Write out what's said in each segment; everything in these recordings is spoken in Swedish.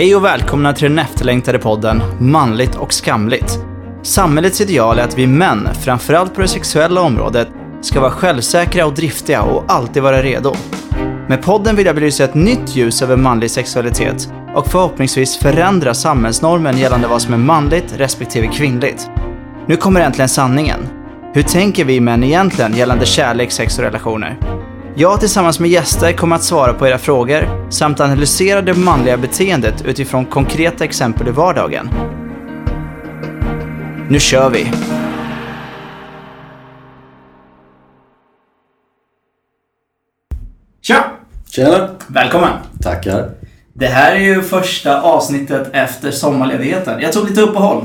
Hej och välkomna till den efterlängtade podden Manligt och skamligt. Samhällets ideal är att vi män, framförallt på det sexuella området, ska vara självsäkra och driftiga och alltid vara redo. Med podden vill jag belysa ett nytt ljus över manlig sexualitet och förhoppningsvis förändra samhällsnormen gällande vad som är manligt respektive kvinnligt. Nu kommer äntligen sanningen. Hur tänker vi män egentligen gällande kärlek, sex och relationer? Jag tillsammans med gäster kommer att svara på era frågor samt analysera det manliga beteendet utifrån konkreta exempel i vardagen. Nu kör vi! Tja! Tjena! Välkommen! Tackar. Det här är ju första avsnittet efter sommarledigheten. Jag tog lite uppehåll.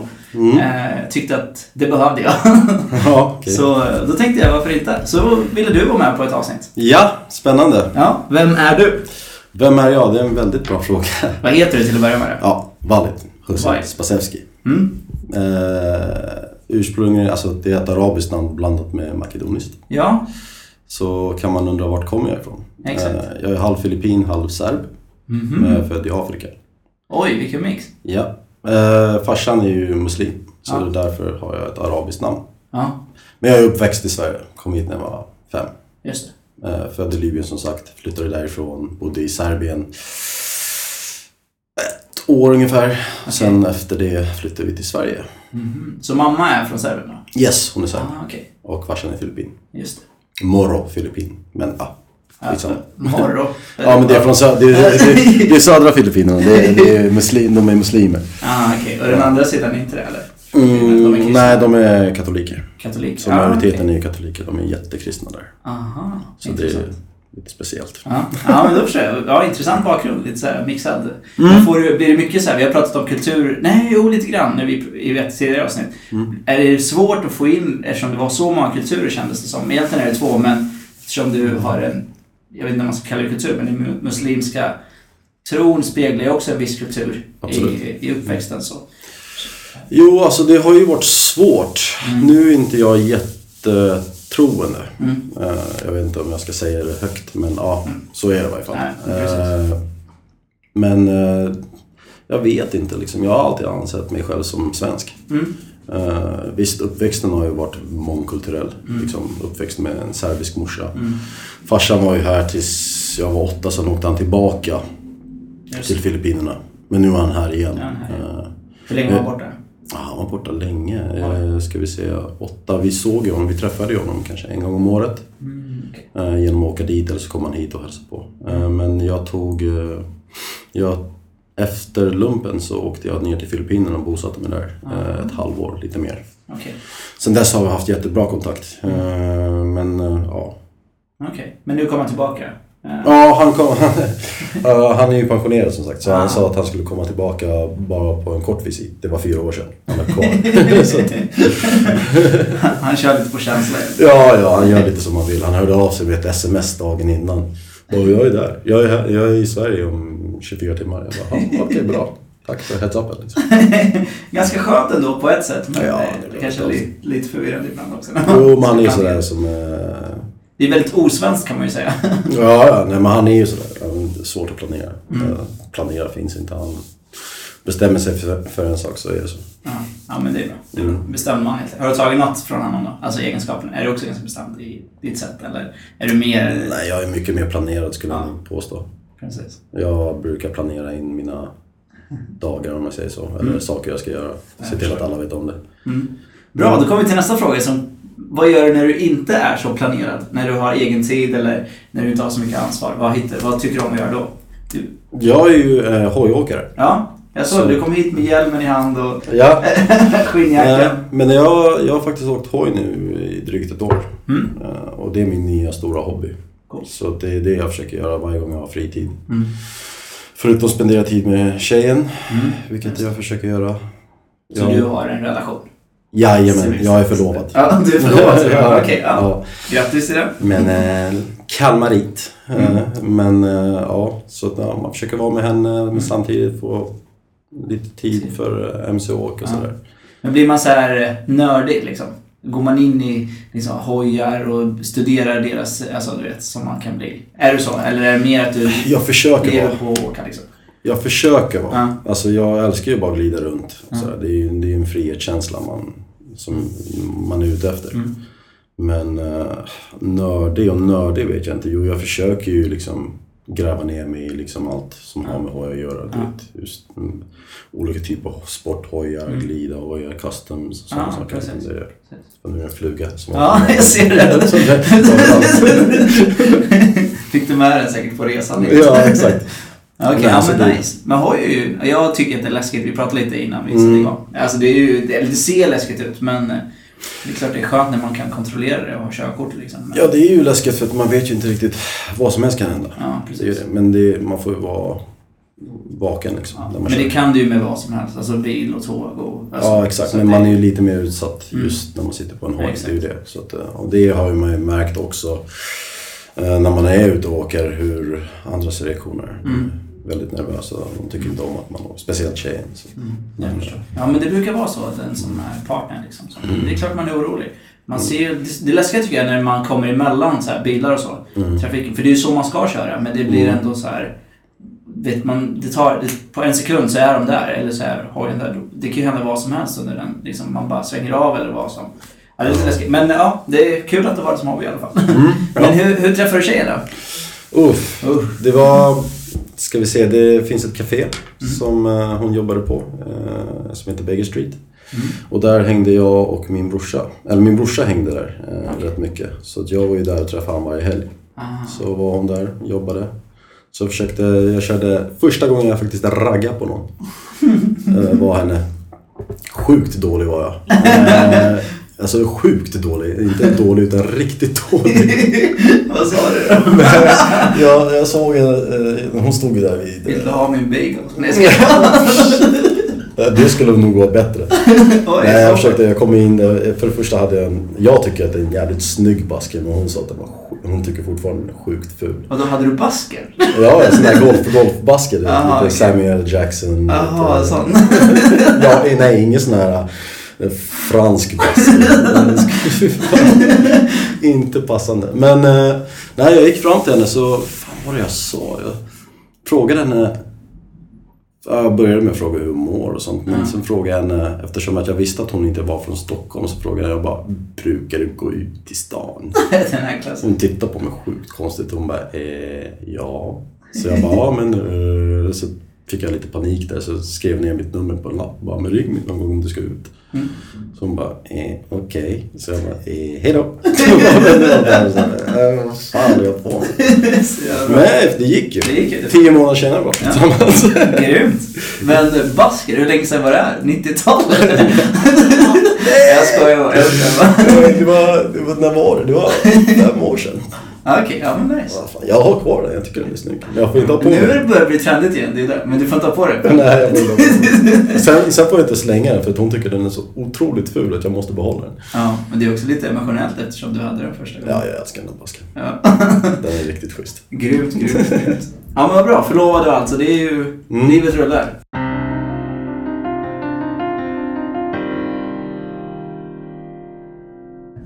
Eh, tyckte att det behövde jag. Ja, okej. Så eh, då tänkte jag, varför inte? Så ville du vara med på ett avsnitt. Ja, spännande. Ja, vem är du? Vem är jag? Det är en väldigt bra fråga. Vad heter du till att börja med? Ja, Valit Hussein. Spasevski. Mm. Eh, ursprungligen, alltså det är ett arabiskt namn blandat med makedoniskt. Ja, Så kan man undra vart kommer jag ifrån? Exakt. Eh, jag är halv filippin, halv serb. Mhm. Men jag är född i Afrika. oj vilken mix. Ja. Eh, farsan är ju muslim, så Ja. därför har jag ett arabiskt namn. Ja, Men jag är uppväxt i Sverige, kom hit när jag var fem. just det. Eh, Född i Libyen som sagt, flyttade därifrån, bodde i Serbien ett år ungefär. Sen efter det flyttade vi till Sverige. Mhm. Så mamma är från Serbien då? Yes, hon är serb. Ah, okej. Och farsan är filippin. Just det. Moro, filippin. Men ja, Skitsamma. Morro. Ja men det är från sö- det, är- det, det är södra Filippinerna, det, är- det är muslim, de är muslimer. Ah, okej. Och den andra sidan är inte det eller? Mm, nej, de är katoliker. Katolik? Så Ah, majoriteten okej. är katoliker, de är jättekristna där. Aha, Så det intressant. är lite speciellt. Ja, ja men då förstår jag. Ja, intressant bakgrund. Lite så här mixad. Mm. Får du, blir det mycket så här, vi har pratat om kultur, nej jo lite grann när vi, i ett tidigare avsnitt. Mm. Är det svårt att få in, eftersom det var så många kulturer kändes det som. Egentligen är det två, men eftersom du har en, jag vet inte om man ska kalla det kultur, men den mu- muslimska tron speglar ju också en viss kultur Absolut. i, i uppväxten. Så. Jo, alltså det har ju varit svårt. Mm. Nu är inte jag jättetroende. Mm. Eh, Jag vet inte om jag ska säga det högt, men ja, så är det i varje fall. Nej. Eh, Men eh, jag vet inte, liksom. jag har alltid ansett mig själv som svensk. Mm. Eh, Visst, uppväxten har ju varit mångkulturell. Liksom, uppväxt med en serbisk morsa. Mm. Farsan var ju här tills jag var åtta, sen åkte han tillbaka Just. till Filippinerna. Men nu är han här igen. Han här. Eh, Hur länge var han borta? Ja, han var borta länge. Eh, ska vi se, åtta. Vi såg ju honom, vi träffade ju honom kanske en gång om året. Mm. Eh, genom att åka dit eller så kom han hit och hälsade på. Eh, men jag tog... Eh, jag, efter lumpen så åkte jag ner till Filippinerna och bosatte mig där eh, ett halvår, lite mer. Okej. Sen dess har vi haft jättebra kontakt. Eh, men eh, ja. Okej. Men nu kommer han tillbaka? Ja, han, kom, Ja, han är ju pensionerad som sagt. Så Ah. han sa att han skulle komma tillbaka bara på en kort visit. Det var fyra år sedan han var kvar. han kör lite på känsla. Ja, ja, han gör lite som han vill. Han hörde av sig med ett sms dagen innan. Och jag är där. Jag är, här, jag är i Sverige om 24 timmar. Jag bara, "Ja, okej, bra. Tack för heads upen. Liksom. Ganska skönt ändå på ett sätt, men Ja, det är kanske li, lite förvirrande ibland också. Jo, men han är ju sådär som... eh, Det är väldigt osvenskt kan man ju säga. Ja, ja, nej, men han är ju sådär. Är svårt att planera. Mm. Planera finns inte. Han bestämmer sig för, för en sak så är det så. Ja, ja men det är bra. Det är Mm. bra. Bestämd man helt Har du tagit något från honom då? Alltså egenskapen. Är du också ganska bestämd i ditt sätt eller är du mer... Nej, jag är mycket mer planerad skulle Ja. jag påstå. Precis. Jag brukar planera in mina dagar om jag säger så. Eller saker jag ska göra. Se till att alla vet om det. Mm. Bra, då kommer vi till nästa fråga som vad gör du när du inte är så planerad? När du har egen tid eller när du inte har så mycket ansvar? Vad, hittar, vad tycker du om att göra då? Du, Jag är ju eh, hojåkare. ja, jag såg Så- du kom hit med hjälmen i hand och Ja. Nej, skinnjacka. men jag, jag har faktiskt åkt hoj nu i drygt ett år. Mm. Eh, Och det är min nya stora hobby. Cool. Så det är det jag försöker göra varje gång jag har fritid. Mm. Förutom att spendera tid med tjejen, Mm. vilket jag försöker göra. Så Jag- du har en relation? Jajamän, jag är förlovad. Ja, du är förlovad. Ja, Okej, ja. ja. Grattis till det. Men eh, kalmarit. Mm. Eh, men eh, ja, så att, ja, man försöker vara med henne Mm. men samtidigt få lite tid för eh, MC-åk och Ja. sådär. Men blir man så här eh, nördig liksom? Går man in i liksom, hojar och studerar deras, alltså du vet, som man kan bli? Är du så? Eller är det mer att du Jag försöker lever vara. på att åka liksom? Jag försöker vara. Ja. Alltså jag älskar ju bara att glida runt. Så här, det är ju det är en frihetskänsla man, som man är ute efter. Mm. Men uh, nördig och nördig vet jag inte. Jo, jag försöker ju liksom gräva ner mig i liksom allt som har med hoj att göra. Du vet, just, mm, olika typer av sporthojar, glida hojar, customs och sådana Mm. Ja, saker. precis. Det är, och nu är en fluga som Ja, jag ser det. Som Fick du med den säkert på resan? Ja, exakt. Okej, Nej, ja alltså men nice. Men har ju, jag tycker att det är läskigt. Vi pratade lite innan vi Mm. satte igång. Alltså det är ju, det, ser läskigt ut men eh, det är klart det är skönt när man kan kontrollera det och ha körkort liksom. Men, Ja, det är ju läskigt för att man vet ju inte riktigt vad som helst kan hända. ja, Det precis. det. Men det, man får ju vara vaken liksom. Ja, men det kör. kan du ju med vad som helst. Alltså bil och tåg och... Alltså, Ja, exakt. Men det- man är ju lite mer utsatt Mm. just när man sitter på en. Det ju det. Så att, eh, och det har ju man ju märkt också eh, när man är ute och åker hur andras reaktioner. Mm. Väldigt nervösa. De tycker inte om att man åker. Speciellt tjejen. Så. Mm, Men. Ja, men det brukar vara så att den som är partner liksom. Så Mm. Det är klart man är orolig. Man ser ju, det, det läskiga tycker jag är när man kommer emellan så här, bilar och så. Mm. Trafiken. För det är ju så man ska köra. Men det blir Mm. ändå så här. Vet man, det tar, det, på en sekund så är de där. Eller så är hojen där. Det kan ju hända vad som helst under den. Liksom, man bara svänger av eller vad som. Ja, det är lite läskigt. Men ja, det är kul att du har det som hobby i alla fall. Mm. Men Ja. hur, hur träffade du tjejen då? Uff, det var... Ska vi se, det finns ett café som eh, hon jobbade på. eh, som heter Baker Street. Mm. Och där hängde jag och min brorsa. Eller min brorsa hängde där eh, Okej. rätt mycket. Så att jag var ju där och träffade honom varje helg. Ah. Så var hon där, jobbade. Så försökte, jag körde, första gången jag faktiskt raggade på någon. eh, var henne. Sjukt dålig var jag. Eh, alltså sjukt dålig. Inte dålig utan riktigt dålig. vad sa du då? Men jag, jag såg henne, eh, hon stod ju där vid... Vill du ha min bagel? Nej. Eh, Det skulle nog vara bättre. Oj, Nej, jag försökte, jag kom in, eh, för det första hade jag en, jag tycker att det är en jävligt snygg basker men hon sa att den var, hon tycker fortfarande den är sjukt ful. Och då hade du basker? Ja, en sån här golf, golfbasker, Aha, lite okej. Samuel Jackson. Jaha, sån. Ja, nej, ingen sån här eh, fransk skulle vara Inte passande. Men eh, nej, jag gick fram till henne så, fan vad det jag sa? Jag frågade henne Ja, Jag började med att fråga hur hon mår och sånt. Men Ja. sen frågade jag henne, eftersom att jag visste att hon inte var från Stockholm, så frågade jag bara Brukar du gå ut i stan? Hon tittade på mig sjukt konstigt och hon bara eh, ja. Så jag bara ja men eh, så fick jag lite panik där så skrev ner mitt nummer på en lapp. Bara men ring mig någon gång om du ska ut. Mm. Så hon bara eh, okej. Så jag bara eh, hejdå. Eh, Vad fan håller jag på med? Men det gick ju. Det gick ju. Tio månader senare var vi tillsammans. Grymt. Men basker, hur länge sedan var det här? 90-talet? jag skojar bara. Jag skojar bara. det, var, det var, när var det? Det var fem år sedan. Ah, Okej, ja men nice. Vad fan, Jag har kvar den, jag tycker den är snygg. Men jag får inte ha på Nu mig är det börjar bli trendigt igen, det är det. Men du får inte ha på det. Nej, jag får inte ha på mig. sen, sen får jag inte slänga den för att hon tycker den är så otroligt ful att jag måste behålla den. Ja, men det är också lite emotionellt eftersom du hade den första gången. Ja, jag älskar den basken. Ja. Den är riktigt schysst. Grymt, grymt, grymt. Ja men vad bra, förlovad och allt, så det är ju... Mm. Livet rullar.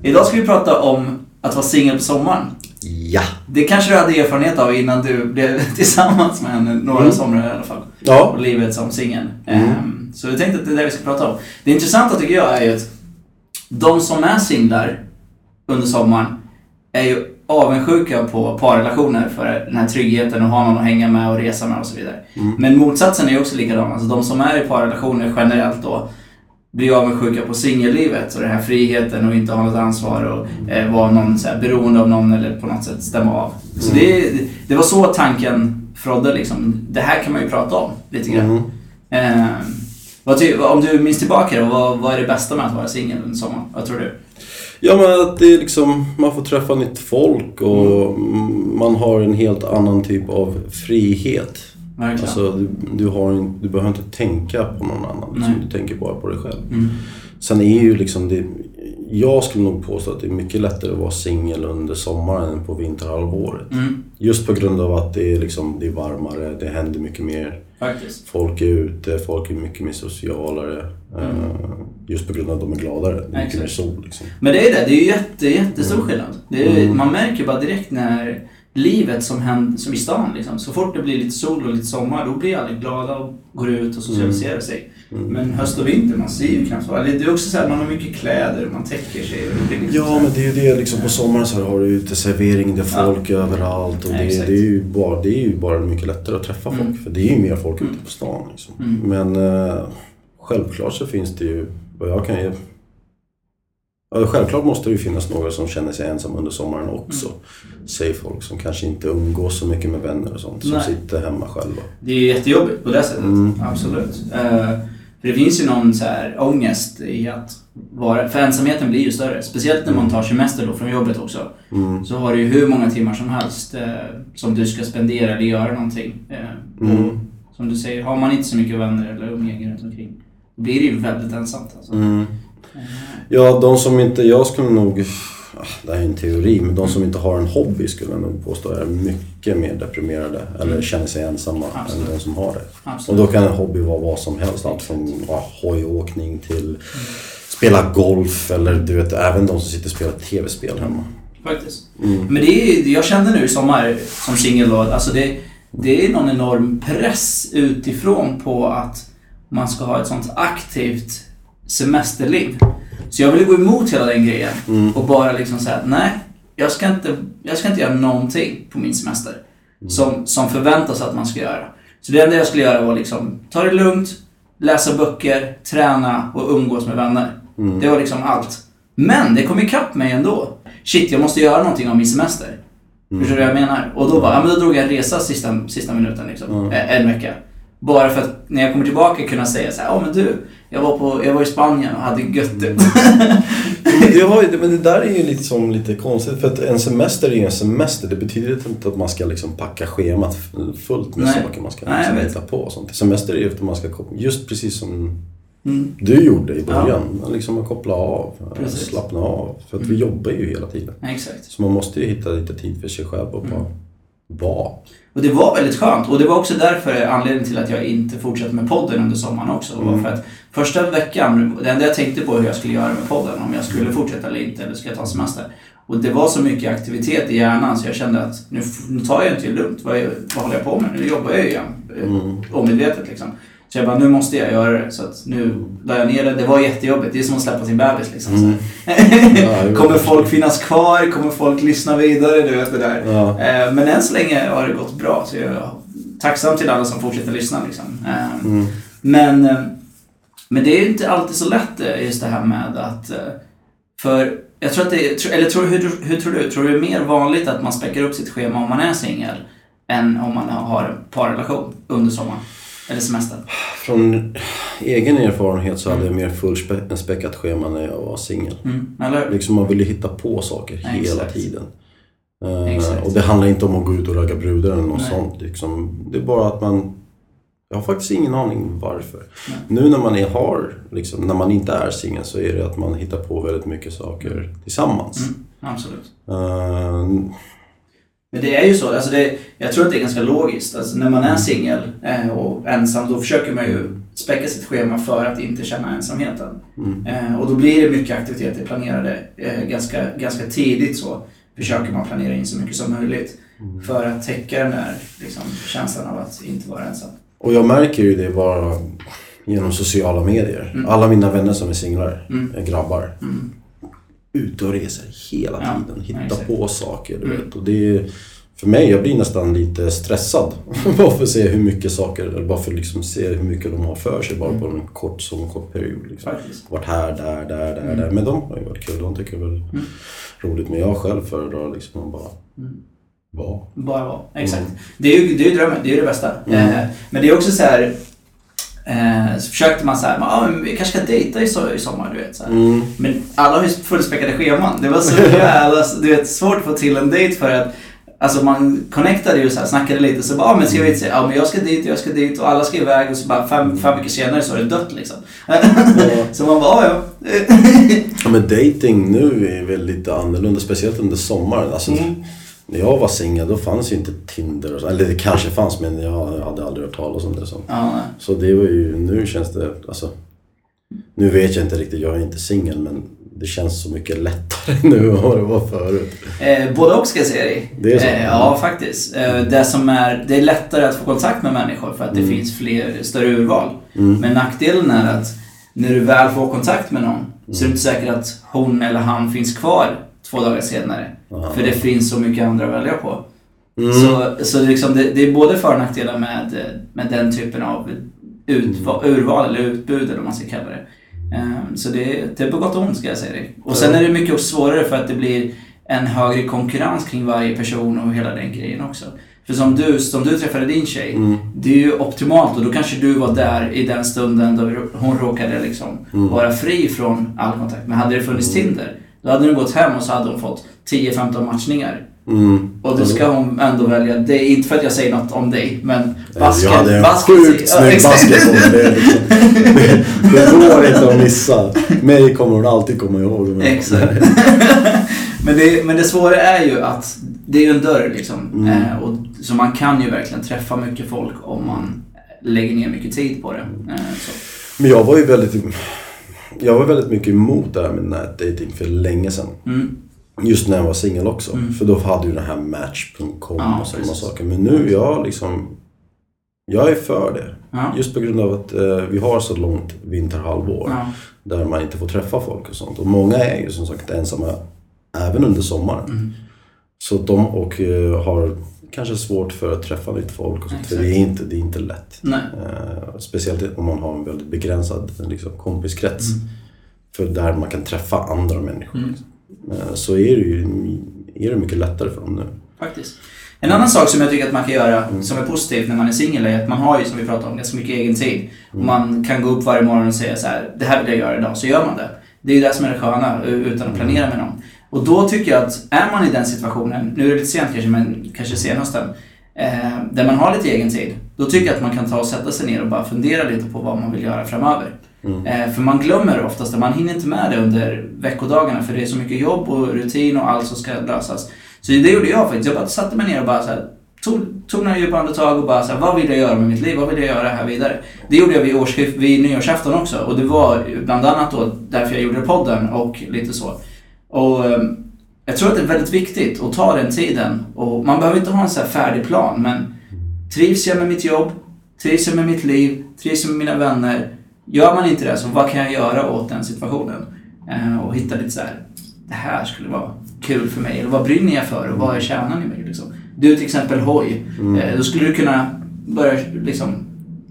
Idag ska vi prata om att vara singel på sommaren. Ja. Det kanske du hade erfarenhet av innan du blev tillsammans med henne några Mm. somrar i alla fall. Ja. Och livet som singel. Mm. Ehm, så jag tänkte att det är det vi ska prata om. Det intressanta tycker jag är ju att de som är singlar under sommaren är ju avundsjuka på parrelationer för den här tryggheten och ha någon att hänga med och resa med och så vidare. Mm. Men motsatsen är ju också likadan. Alltså de som är i parrelationer generellt då blir avundsjuka på singellivet och den här friheten och inte ha något ansvar och eh, vara någon så här, beroende av någon eller på något sätt stämma av. Så Mm. det, det var så tanken frådde liksom. Det här kan man ju prata om lite grann. Mm. Eh, om du minns tillbaka då, vad, vad är det bästa med att vara singel under sommaren? Vad tror du? Ja men att det är liksom, man får träffa nytt folk och mm, man har en helt annan typ av frihet. Verkligen. Alltså du, du, har du behöver inte tänka på någon annan, liksom, du tänker bara på dig själv. mm. Sen är ju liksom det, jag skulle nog påstå att det är mycket lättare att vara singel under sommaren än på vinterhalvåret. Mm, Just på grund av att det är, liksom, det är varmare, det händer mycket mer. faktiskt. Folk är ute, folk är mycket mer socialare. eh, Just på grund av att de är gladare. Det är mycket Mm. Exakt. mer sol liksom. Men det är det, det är ju jätte, jättestor skillnad. Det är, Mm. Man märker bara direkt när livet som händer som i stan. Liksom. Så fort det blir lite sol och lite sommar, då blir alla glada och går ut och socialiserar sig. Mm. Men höst och vinter, man ser ju knappt vad. Det är också så här, man har mycket kläder, man täcker sig. och liksom Ja, men det är ju det liksom på sommaren så har du uteservering, det är Ja. folk överallt och Ja, det, exakt. det, är ju bara, det är ju bara mycket lättare att träffa folk. Mm. För det är ju mer folk Mm. ute på stan. Liksom. Mm. Men eh, självklart så finns det ju, och jag kan ju... Ja, självklart måste det ju finnas några som känner sig ensam under sommaren också. Säger folk som kanske inte umgås så mycket med vänner och sånt. Som Nej. sitter hemma själva. Det är ju jättejobbigt på det sättet. Mm. Absolut. Eh, för det finns ju någon så här ångest i att vara... För ensamheten blir ju större. Speciellt när man tar semester då från jobbet också. Mm. Så har du ju hur många timmar som helst eh, som du ska spendera eller göra någonting. Eh, Mm. som du säger, har man inte så mycket vänner eller umgänge runt omkring då blir det ju väldigt ensamt alltså. Mm. Ja, de som inte, jag skulle nog, ah, det här är en teori, men de som inte har en hobby skulle jag nog påstå är mycket mer deprimerade eller känner sig ensamma Absolut. än de som har det. Och absolut. då kan en hobby vara vad som helst, allt från ja, hojåkning till spela golf eller du vet, även de som sitter och spelar tv-spel hemma. Faktiskt. Mm. Men det är, jag kände nu i sommar som singel då, alltså det, det är någon enorm press utifrån på att man ska ha ett sånt aktivt semesterliv. Så jag ville gå emot hela den grejen Mm. och bara liksom säga nej, jag ska inte, jag ska inte göra någonting på min semester som, som förväntas att man ska göra. Så det enda jag skulle göra var liksom ta det lugnt, läsa böcker, träna och umgås med vänner. Mm. Det var liksom allt. Men det kom ikapp mig ändå. Shit, jag måste göra någonting av min semester. Mm. Förstår du vad jag menar? Och då, bara, ja, men då drog jag en resa sista, sista minuten liksom. Mm. Eh, En vecka. Bara för att när jag kommer tillbaka kunna säga så här, ja men du, jag var, på, jag var i Spanien och hade. Mm. Men det, har ju, men det där är ju lite, som lite konstigt för att en semester är ju en semester. Det betyder inte att man ska liksom packa schemat fullt med Nej. saker man ska Nej, liksom vet. hitta på. Och sånt. Semester är ju att man ska just precis som Mm. du gjorde i början. Man liksom att koppla av, Precis. slappna av. För att vi Mm. jobbar ju hela tiden. Ja, Exakt. Så man måste ju hitta lite tid för sig själv och bara Mm. vara. Och det var väldigt skönt. Och det var också därför anledningen till att jag inte fortsatte med podden under sommaren också. var Mm. för att första veckan, det enda jag tänkte på hur jag skulle göra med podden, om jag skulle fortsätta eller inte, eller ska jag ta semester. Och det var så mycket aktivitet i hjärnan så jag kände att nu, nu tar jag inte det lugnt. Vad, vad håller jag på med? Nu jobbar jag ju igen. eh, Mm. Omedvetet liksom. Så jag bara, nu måste jag göra det. Så att nu la jag ner det. Det var jättejobbigt. Det är som att släppa sin bebis liksom. Mm. Ja. Kommer folk finnas kvar? Kommer folk lyssna vidare? Du vet det där. Ja. Eh, Men än så länge har det gått bra. Så jag är tacksam till alla som fortsätter lyssna. Liksom. Eh, Mm. Men, men det är ju inte alltid så lätt eh, just det här med att... eh, För jag tror att det är, eller tror, hur, hur tror du? Tror du det är mer vanligt att man späckar upp sitt schema om man är singel än om man har en parrelation under sommaren? Eller semestern? Från egen erfarenhet så hade jag mer fullspäckat schema när jag var singel. Mm. Liksom man ville hitta på saker Ja, hela exakt. tiden. Eh, Exakt. och det handlar inte om att gå ut och ragga brudar eller något Nej. sånt. Liksom, det är bara att man... Jag har faktiskt ingen aning varför. Nej. Nu när man är, har, liksom, när man inte är singel så är det att man hittar på väldigt mycket saker tillsammans. Mm, absolut. Eh, Men det är ju så. Alltså det, jag tror att det är ganska logiskt. Alltså när man är singel eh, och ensam då försöker man ju späcka sitt schema för att inte känna ensamheten. mm. Eh, och då blir det mycket aktiviteter planerade eh, ganska, ganska tidigt så. Försöker man planera in så mycket som möjligt. Mm. För att täcka den där liksom, känslan av att inte vara ensam. Och jag märker ju det bara genom sociala medier. Mm. Alla mina vänner som är singlar, Mm. är grabbar, Mm. ute och reser hela Ja, tiden. Hitta exakt. på saker, du Mm. vet. Och det är, för mig, jag blir nästan lite stressad. bara för att se hur mycket saker, eller bara för att liksom se hur mycket de har för sig bara på en kort, så kort period. Liksom. Varit här, där, där, där, Mm. där. Men de har ju varit kul. De tycker väl Mm. roligt. Men jag själv föredrar liksom att bara Mm. Vara. Bara vara. Exakt. Mm. Det är ju det är drömmen. Det är ju det bästa. Mm. Eh, men det är också så här. Eh, så försökte man så här, ah, men vi kanske ska dejta i, so- i sommar, du vet. Så. Mm. Men alla har ju fullspäckade scheman. Det var så jävla du vet, svårt att få till en dejt för att Alltså man connectade ju så här, snackade lite så bara, ah, men ska vi inte säga, ja men jag ska dit, jag ska dit och alla ska iväg och så bara fem, fem veckor senare så är det dött liksom. så man bara, ah, ja. Ja, men dating nu är väl lite annorlunda, speciellt under sommaren. Alltså, Mm. När jag var singel då fanns ju inte Tinder. och så- Eller det kanske fanns men jag hade aldrig hört talas om det. Så, ja, så det var ju, nu känns det, alltså. Nu vet jag inte riktigt, jag är inte singel men det känns så mycket lättare nu än vad det var förut. Eh, både och ska jag säga dig. Det är så? Eh, ja, faktiskt. Eh, det, som är, det är lättare att få kontakt med människor för att det Mm. finns fler, större urval. Men nackdelen är att när du väl får kontakt med någon så är det inte säkert att hon eller han finns kvar två dagar senare. Ja. För det finns så mycket andra att välja på. Mm. Så, så det, är liksom, det, det är både för och nackdelar med, med den typen av utva, urval eller utbud eller vad man ska kalla det. Ehm, Så det, det är på gott och ont ska jag säga det. Och sen är det mycket svårare för att det blir en högre konkurrens kring varje person och hela den grejen också. För som du, som du träffade din tjej, Mm. det är ju optimalt och då kanske du var där i den stunden då hon råkade liksom Mm. vara fri från all kontakt. Men hade det funnits Tinder, då hade hon gått hem och så hade hon fått 10-15 matchningar. Mm. Och då ska hon ändå välja dig, inte för att jag säger något om dig, men basket. jag hade en basket sjukt ja, snygg exakt. basket som det, är liksom, det, det går inte att missa. Mig kommer hon alltid komma ihåg. Men- Exakt. men, det, men det svåra är ju att det är ju en dörr liksom. Mm. Eh, och, så man kan ju verkligen träffa mycket folk om man lägger ner mycket tid på det. Eh. Men jag var ju väldigt... Jag var väldigt mycket emot det här med nätdating för länge sedan. Mm. Just när jag var singel också. Mm. För då hade ju det här Match.com Ja, och sådana saker. Men nu, jag liksom... Jag är för det. Ja. Just på grund av att eh, vi har så långt vinterhalvår. Ja. Där man inte får träffa folk och sånt. Och många är ju som sagt ensamma även under sommaren. Mm. Så de och eh, har kanske svårt för att träffa nytt folk och sånt. För det är inte, det är inte lätt. Eh, speciellt om man har en väldigt begränsad liksom, kompiskrets. Mm. För där man kan träffa andra människor. Mm. liksom. Eh, så är det ju är det mycket lättare för dem nu. Faktiskt. En annan sak som jag tycker att man kan göra Mm. som är positivt när man är singel är att man har ju som vi pratade om ganska mycket egen tid. Mm. Man kan gå upp varje morgon och säga så här: det här vill jag göra idag, så gör man det. Det är ju det som är det sköna, utan att planera med någon. Och då tycker jag att är man i den situationen, nu är det lite sent kanske, men kanske senhösten, eh, där man har lite egen tid, då tycker jag att man kan ta och sätta sig ner och bara fundera lite på vad man vill göra framöver. Mm. Eh, för man glömmer oftast det, man hinner inte med det under veckodagarna för det är så mycket jobb och rutin och allt som ska lösas. Så det gjorde jag faktiskt. Jag bara satte mig ner och bara så här, tog, tog några djupa andetag och bara så här, vad vill jag göra med mitt liv? Vad vill jag göra här vidare? Det gjorde jag vid, årsskift, vid nyårsafton också och det var bland annat då därför jag gjorde podden och lite så. Och ehm, jag tror att det är väldigt viktigt att ta den tiden och man behöver inte ha en så här färdig plan men trivs jag med mitt jobb? Trivs jag med mitt liv? Trivs jag med mina vänner? Gör man inte det, så vad kan jag göra åt den situationen? Eh, och hitta lite så här, det här skulle vara kul för mig. Eller vad brinner jag för och vad är kärnan i mig? Liksom. Du till exempel hoj. Eh, då skulle du kunna börja liksom,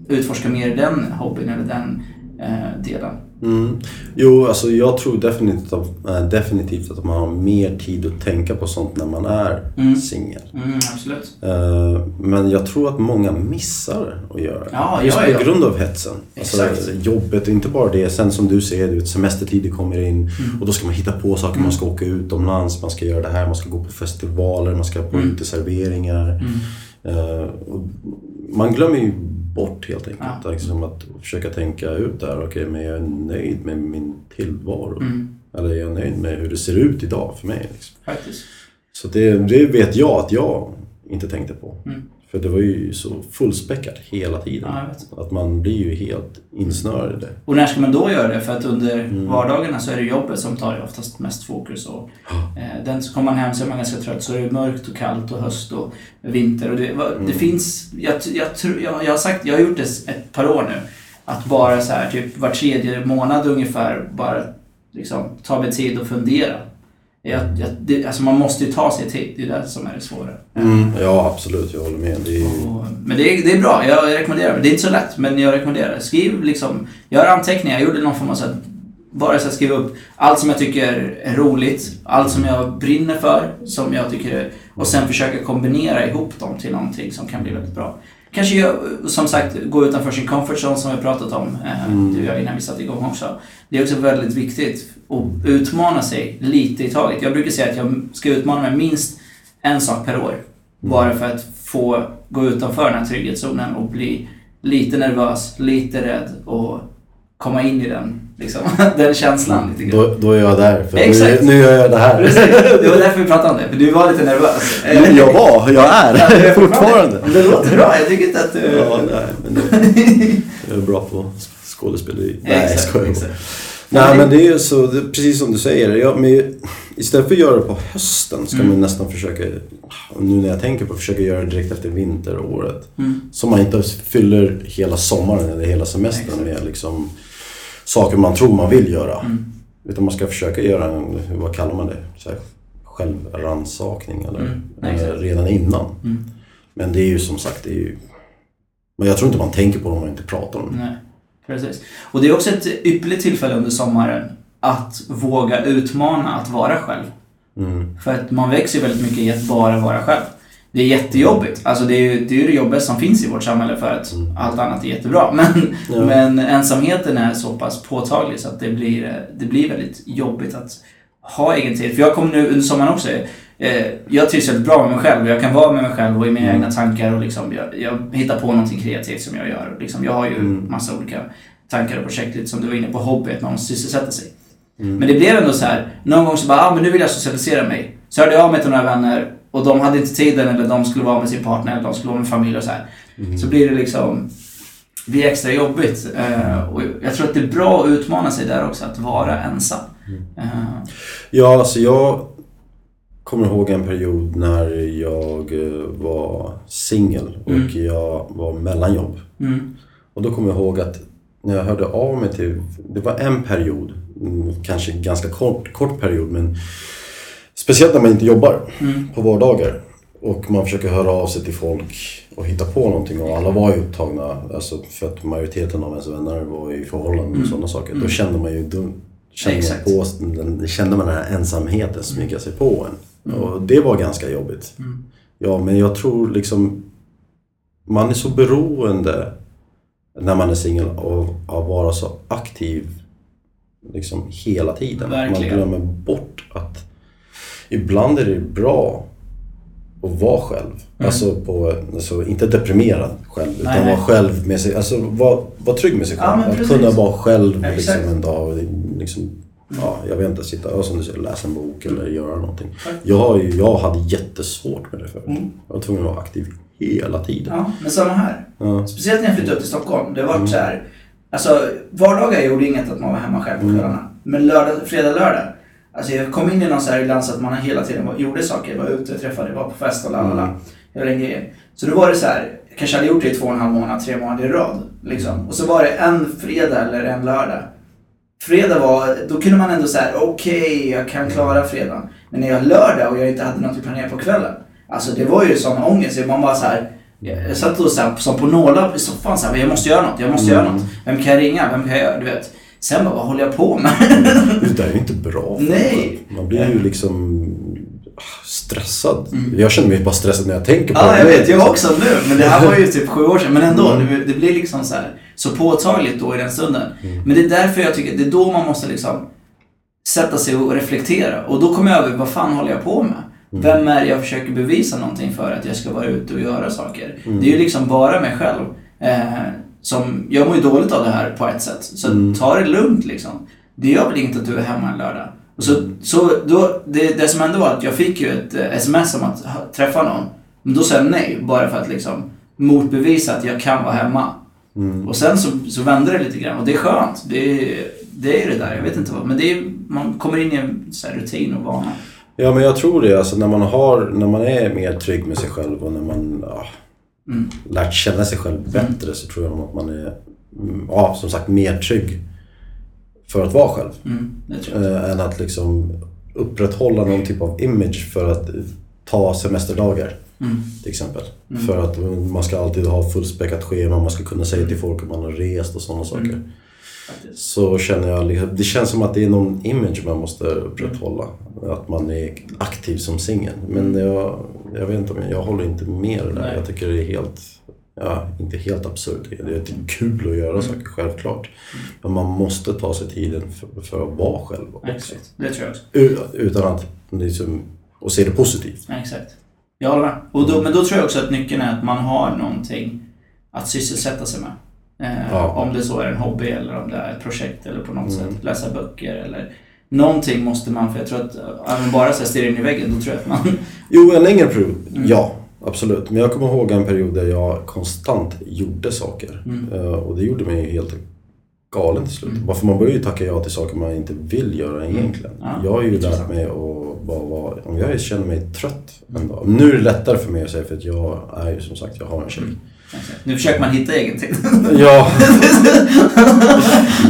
utforska mer den hobbyn eller den eh, delen. Mm. Jo, alltså jag tror definitivt att, äh, definitivt att man har mer tid att tänka på sånt när man är Mm. singel. Mm, absolut. Eh, Men jag tror att många missar att göra det. Ja, Just ja, på ja. grund av hetsen. Alltså, Exakt. jobbet, inte bara det. Sen som du säger, du vet, semestertider kommer in Mm. och då ska man hitta på saker. Man ska åka utomlands, man ska göra det här, man ska gå på festivaler, man ska på Mm. uteserveringar. Mm. Eh, man glömmer ju bort helt enkelt. Ja. Liksom att försöka tänka ut där, okej men jag är nöjd med min tillvaro. Mm, Eller jag är nöjd med hur det ser ut idag för mig. Liksom. Så det, det vet jag att jag inte tänkte på. Mm. För det var ju så fullspäckat hela tiden. Ja. Att man blir ju helt insnörd i det. Och när ska man då göra det? För att under Mm. vardagarna så är det jobbet som tar oftast mest fokus. Och, eh, den så kommer man hem så är man ganska trött. Så är det mörkt och kallt och höst och vinter. Och det, det Mm. finns... Jag, jag, tror- jag, jag har sagt, jag har gjort det ett par år nu. Att bara så här, typ var tredje månad ungefär, bara liksom ta mig tid och fundera. Jag, jag, det, alltså man måste ju ta sig tid, det är det som är det svåra. Mm. Ja, absolut. Jag håller med. Det är. Och, men det är, det är bra, jag rekommenderar det. Det är inte så lätt, men jag rekommenderar det. Skriv liksom, gör anteckningar. Jag gjorde någon form av så här, bara så att skriva upp allt som jag tycker är roligt, allt som jag brinner för, som jag tycker är, och sen försöka kombinera ihop dem till någonting som kan bli väldigt bra. Kanske gör, som sagt gå utanför sin comfort zone som vi pratat om, eh, Mm. du och jag innan vi satte igång också. Det är också väldigt viktigt att utmana sig lite i taget. Jag brukar säga att jag ska utmana mig minst en sak per år. Bara för att få gå utanför den här trygghetszonen och bli lite nervös, lite rädd och komma in i den, liksom, den känslan lite grann. Då, då är jag där. För Exakt. nu, nu gör jag det här. Det var därför vi pratade om det, för du var lite nervös. jag var, jag Ja, är är fortfarande. Det låter bra, jag tycker inte att du... Ja, nej, men det, jag är bra på skådespeleri. Nej, jag skojar bara. exakt. Nej men det är ju så, det precis som du säger. Jag, men istället för att göra det på hösten ska Mm. man nästan försöka, nu när jag tänker på försöka göra det direkt efter vinteråret. Mm. Så man inte fyller hela sommaren eller hela semestern Exakt. med liksom saker man tror man vill göra. Mm. Utan man ska försöka göra en, vad kallar man det? Så här, självrannsakning eller, Mm, eller redan innan. Mm. Men det är ju som sagt, det är ju... Men jag tror inte man tänker på det om man inte pratar om det. Nej, precis. Och det är också ett ypperligt tillfälle under sommaren att våga utmana att vara själv. Mm. För att man växer väldigt mycket i att bara vara själv. Det är jättejobbigt. Alltså det är ju det, är det jobbigaste som finns i vårt samhälle för att Mm. allt annat är jättebra. Men, Ja. men ensamheten är så pass påtaglig så att det blir, det blir väldigt jobbigt att ha egen tid. För jag kommer nu under sommaren också, eh, jag trivs väldigt bra med mig själv. Jag kan vara med mig själv och i mina Mm. egna tankar och liksom, jag, jag hittar på någonting kreativt som jag gör. Liksom, jag har ju Mm. massa olika tankar och projekt, lite som du var inne på, hobby, att man måste sysselsätta sig. Mm. Men det blev ändå så här, någon gång så bara, ah, men nu vill jag socialisera mig. Så hörde jag av mig till några vänner och de hade inte tiden eller de skulle vara med sin partner eller de skulle vara med familj och så här. Mm. Så blir det liksom, det blir extra jobbigt. Eh, och jag tror att det är bra att utmana sig där också, att vara ensam. Eh, Ja, alltså jag kommer ihåg en period när jag eh, var singel och Mm. jag var mellanjobb. mm, Och då kommer jag ihåg att när jag hörde av mig till... Det var en period, kanske en ganska kort, kort period, men speciellt när man inte jobbar mm, på vardagar och man försöker höra av sig till folk och hitta på någonting och alla var ju upptagna, alltså för att majoriteten av ens vänner var i förhållanden och Mm. sådana saker. Då Mm. kände man ju då kände Exakt. man, på, den, kände man den här ensamheten smyga sig på en. Och det var ganska jobbigt. mm, Ja, men jag tror liksom man är så beroende när man är singel av att vara så aktiv liksom hela tiden. Verkligen. Man glömmer bort att ibland är det bra att vara själv. Alltså, på, alltså inte deprimerad själv, utan Nej, nej. vara själv med sig. Alltså vara var trygg med sig Ja, själv. men att kunna vara själv liksom, Exakt. en dag. Liksom, ja, jag vet inte, sitta och som du säger, läsa en bok eller göra någonting. Jag, jag hade jättesvårt med det förut. Mm. Jag var tvungen att vara aktiv hela tiden. ja, men samma här. Ja. Speciellt när jag flyttade upp till Stockholm. Det var Mm. så här, alltså vardagar gjorde inget att man var hemma själv på Mm. kvällarna. Men lördag, fredag, lördag. Alltså jag kom in i någon så här ibland så att man hela tiden var, gjorde saker, var ute, träffade, var på fest och lalala. Mm. Hela den grejen. Så då var det så här, jag kanske hade gjort det i två och en halv månad, tre månader i rad. Liksom. Och så var det en fredag eller en lördag. Fredag var, då kunde man ändå säga okej, jag kan klara fredagen. Men när jag lördag och jag inte hade något planerat på kvällen. Alltså det var ju sån ångest. Man bara så här, jag satt då så här, som på nålar i soffan så här, jag måste göra något, jag måste göra Mm. något. Vem kan jag ringa? Vem kan jag göra? Du vet. Sen bara, vad håller jag på med? Det där är ju inte bra. för Nej. Man blir ju liksom ah, stressad. Mm. Jag känner mig bara stressad när jag tänker på Ja, det. jag vet. Jag också nu. Men det här var ju typ sju år sedan. Men ändå, Mm. det, det blir liksom så här så påtagligt då i den stunden. Mm. Men det är därför jag tycker, det är då man måste liksom sätta sig och reflektera. Och då kommer jag över, vad fan håller jag på med? Mm. Vem är det jag försöker bevisa någonting för att jag ska vara ute och göra saker? Mm. Det är ju liksom bara mig själv. Eh, som, jag mår ju dåligt av det här på ett sätt. Så Mm. ta det lugnt liksom. Det gör väl inget att du är hemma en lördag. Och så, Mm. så då, det, det som hände var att jag fick ju ett eh, sms om att träffa någon. Men då sa jag nej, bara för att liksom motbevisa att jag kan vara hemma. Mm. Och sen så, så vände det lite grann och det är skönt. Det det, är det där, jag vet inte vad. Men det är, man kommer in i en så rutin och vana. Ja, men jag tror det. Alltså, när, man har, när man är mer trygg med sig själv och när man ja, Mm. lärt känna sig själv bättre så tror jag att man är, mm, ja, som sagt, mer trygg för att vara själv. Mm. Eh, än att liksom upprätthålla någon typ av image för att ta semesterdagar. Mm. till exempel. Mm. För att man ska alltid ha fullspäckat schema, man ska kunna säga till folk att man har rest och sådana saker. Mm. Så känner jag, liksom, det känns som att det är någon image man måste upprätthålla. Att man är aktiv som singel. Men jag, jag vet inte om jag, håller inte med det där. Nej. Jag tycker det är helt, ja, inte helt absurt. Det är kul att göra saker, självklart. Men man måste ta sig tiden för, för att vara själv också. Exakt, det tror jag också. Utan att liksom, och se det positivt. Ja, exakt. Jag håller med. Och då, men då tror jag också att nyckeln är att man har någonting att sysselsätta sig med. Eh, Ja. Om det så är en hobby eller om det är ett projekt eller på något Mm. sätt läsa böcker eller någonting måste man, för jag tror att även bara så här stirra in i väggen, då tror jag att man... Jo, en längre period. Mm. Ja, absolut. Men jag kommer ihåg en period där jag konstant gjorde saker. Mm. Eh, Och det gjorde mig helt galen till slut. Bara för man börjar ju tacka ja till saker man inte vill göra egentligen. Ja, jag har ju lärt mig att bara vara, om jag känner mig trött en dag. Nu är det lättare för mig att säga för att jag är ju som sagt, jag har en tjej. Exakt. Nu försöker man hitta egen tid. Ja.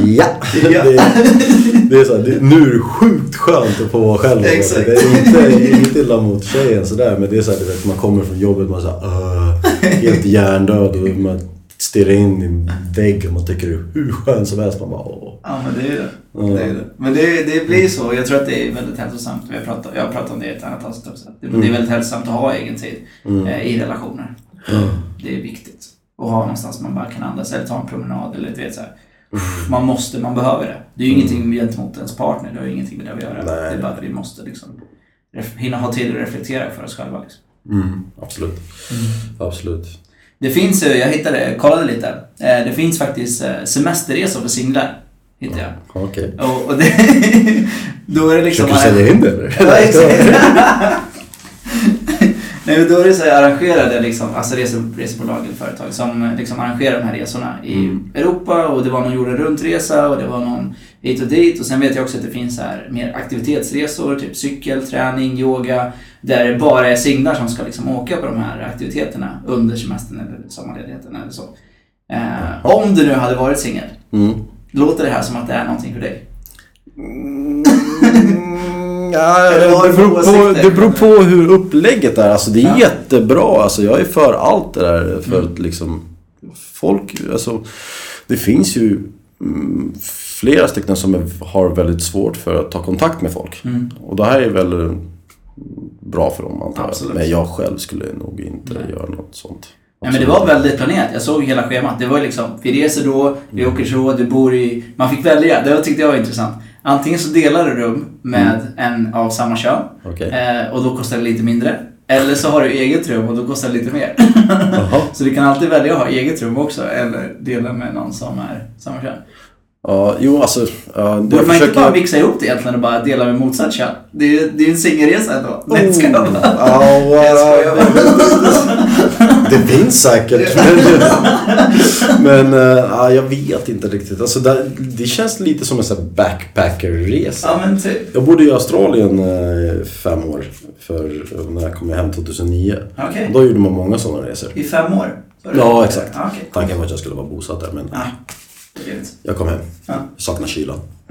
ja. Ja. Det, är så här, det, nu är det sjukt skönt att få vara själv. Exakt. Det är inte, inget illa mot tjejen sådär men det är så här, vet, man kommer från jobbet man är så här, helt hjärndöd och man stirrar in i en vägg och man tycker det är hur skönt som helst. Man bara, Åh. Ja, men det är det. Det, är det. Men det, det blir så. Jag tror att det är väldigt hälsosamt. Vi har pratat, jag har pratat om det i ett annat avsnitt också. Det, det är väldigt hälsosamt att ha egen tid eh, i relationer. Det är viktigt. Och ha någonstans man bara kan andas eller ta en promenad eller du vet så här. Man måste, man behöver det. Det är ju ingenting gentemot ens partner. Det har ju ingenting med det att göra. Nej. Det är bara att vi måste liksom hinna ha tid att reflektera för oss själva. Liksom. Mm, absolut. Absolut. Det finns, jag hittade, kollade lite. Eh, Det finns faktiskt eh, semesterresor för singlar. Hittade jag. Okej. Och, och det, då är det liksom... Försöker du sälja in det eller? Nej, då är det så här arrangerade liksom, alltså resor, resebolag eller företag som eh, liksom arrangerar de här resorna i Mm. Europa och det var någon jorden runt-resa och det var någon hit och dit och sen vet jag också att det finns så här mer aktivitetsresor, typ cykel, träning, yoga där det bara är singlar som ska liksom åka på de här aktiviteterna under semestern eller sommarledigheten eller så. Eh, om du nu hade varit singel, Mm. låter det här som att det är någonting för dig? Ja, det, beror på, det beror på hur upplägget är. Alltså det är Ja. jättebra. Alltså jag är för allt det där. För Mm. att liksom... Folk, alltså... Det finns ju mm, flera stycken som är, har väldigt svårt för att ta kontakt med folk. Mm. Och det här är väl bra för dem antar jag. Men jag själv skulle nog inte Nej. göra något sånt. Nej, men det var väldigt planerat. Jag såg hela schemat. Det var liksom, vi reser då, vi åker så, du bor i... Man fick välja. Det tyckte jag var intressant. Antingen så delar du rum med en av samma kön Okej. eh, och då kostar det lite mindre. Eller så har du eget rum och då kostar det lite mer. Så du kan alltid välja att ha eget rum också eller dela med någon som är samma kön. Ja, jo alltså... Ja, Borde jag man inte försöker- bara mixa ihop det egentligen och bara dela med motsatt kön? Det är ju det är ju en singelresa ändå. Oh. Ja, Jag skojar bara. Det finns säkert. Men, eh, ja, jag vet inte riktigt. Alltså, det, det känns lite som en sån backpackerresa. Ja men typ. Jag bodde i Australien eh, fem år för när jag kom hem 2009. Okej. Då gjorde man många sådana resor. I fem år? Ja, exakt. Ja, okej. Tanken var att jag skulle vara bosatt där men Ja. Jag kom hem. Ja. Jag saknar kylan.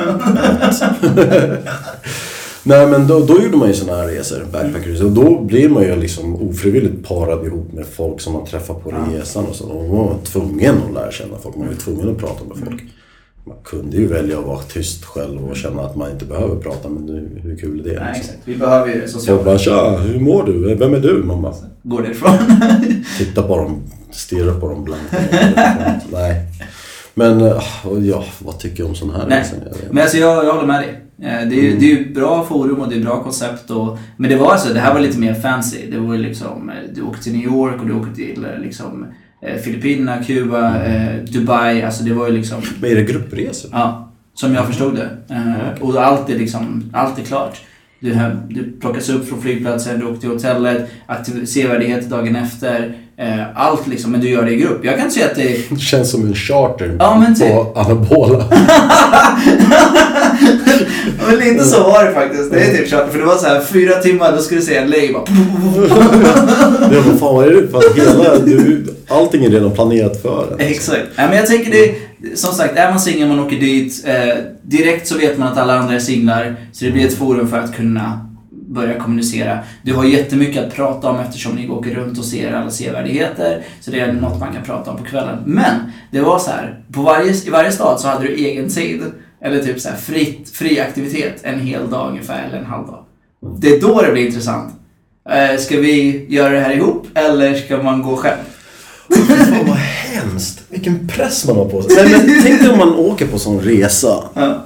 Nej men då, då gjorde man ju sådana här resor, backpackerresor. Och då blir man ju liksom ofrivilligt parad ihop med folk som man träffar på resan och så. Och man var tvungen att lära känna folk. Man var ju tvungen att prata med folk. Man kunde ju välja att vara tyst själv och känna att man inte behöver prata. Men nu, hur kul är det? Nej, Liksom? exakt. Vi behöver ju sociala. bara tja, hur mår du? Vem är du? Man bara Går därifrån. tittar på dem, stirrar på dem blankt. Nej. Men eh, ja, vad tycker jag om sån här Nej. vet Men alltså jag, jag håller med dig. Eh, Det är, ju, det är ju bra forum och det är bra koncept. Och, men det var alltså, det här var lite mer fancy. Det var liksom, eh, du åkte till New York och du åkte till eh, liksom, Filippinerna, Kuba, eh, Dubai. Alltså det var ju liksom, Men är det gruppresor? ja, som jag förstod det. Eh, Och allt är liksom, allt är klart. Du, du plockas upp från flygplatsen, du åker till hotellet, aktiv- sevärdhet dagen efter. Eh, allt liksom, men du gör det i grupp. Jag kan säga att det Det känns som en charter Ja, men typ. på anabola. Men lite så var det faktiskt. Det är typ kört. För det var så här fyra timmar, då skulle du se LA bara... Ja, vad fan är det? För att hela, du, allting är redan planerat för en. Exakt. Nej, men jag tänker det, som sagt, är man singel man åker dit, eh, direkt så vet man att alla andra är singlar. Så det blir ett forum för att kunna börja kommunicera. Du har jättemycket att prata om eftersom ni åker runt och ser alla sevärdheter. Så det är något man kan prata om på kvällen. Men det var så här, på varje, i varje stad så hade du egen tid. Eller typ så här fritt, fri aktivitet en hel dag ungefär, eller en halv dag. Det är då det blir intressant. Eh, ska vi göra det här ihop eller ska man gå själv? Fan vad hemskt. Vilken press man har på sig. Nej, men tänk dig om man åker på sån resa Ja.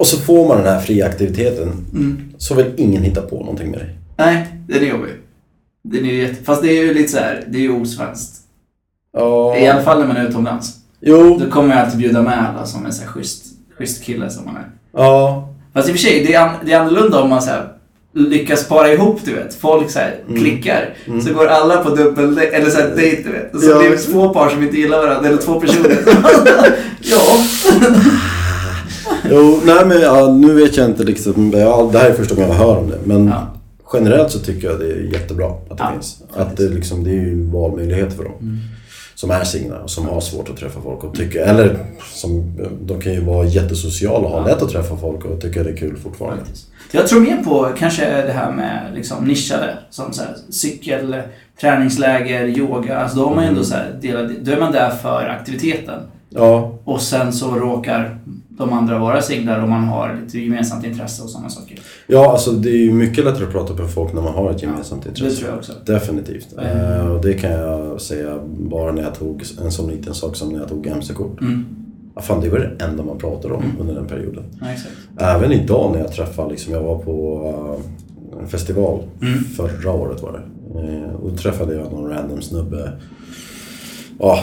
Och så får man den här fria aktiviteten. Mm. Så vill ingen hitta på någonting med dig. Nej, den är jobbig. Den är jätte... Fast det är ju lite så här, det är ju osvenskt. Ja. I alla fall när man är utomlands. Jo. Då kommer jag alltid bjuda med alla som en så här schysst, schysst kille som man är. Ja. Fast i och för sig, det är, an, det är annorlunda om man så här, lyckas para ihop, du vet. Folk så här, klickar. Så går alla på dubbel eller så här, dejt, du vet. Och så Ja. blir det två par som inte gillar varandra, eller två personer. ja. Jo, nej men ja, nu vet jag inte liksom, ja, det här är första gången jag hör om det. Men Ja. generellt så tycker jag det är jättebra att det finns. Att det, liksom, det är ju valmöjlighet för dem. Mm. Som är singlar och som har svårt att träffa folk och tycker, eller som, de kan ju vara jättesociala och ha lätt att träffa folk och tycka det är kul fortfarande. Jag tror mer på kanske det här med liksom nischade, som så här, cykel, träningsläger, yoga. Alltså då, har man ändå så här, delat, då är man där för aktiviteten. Ja, Och sen så råkar de andra vara singlar och man har lite gemensamt intresse och sådana saker. ja alltså det är ju mycket lättare att prata med folk när man har ett gemensamt Det intresse. tror jag också. Definitivt. Mm. Eh, och det kan jag säga bara när jag tog en sån liten sak som när jag tog MC-kort. Mm. Ja, fan, det var det enda man pratade om under den perioden. Ja. Även idag när jag träffar, liksom, jag var på eh, en festival Mm. förra året var det. Eh, och då träffade jag någon random snubbe ja,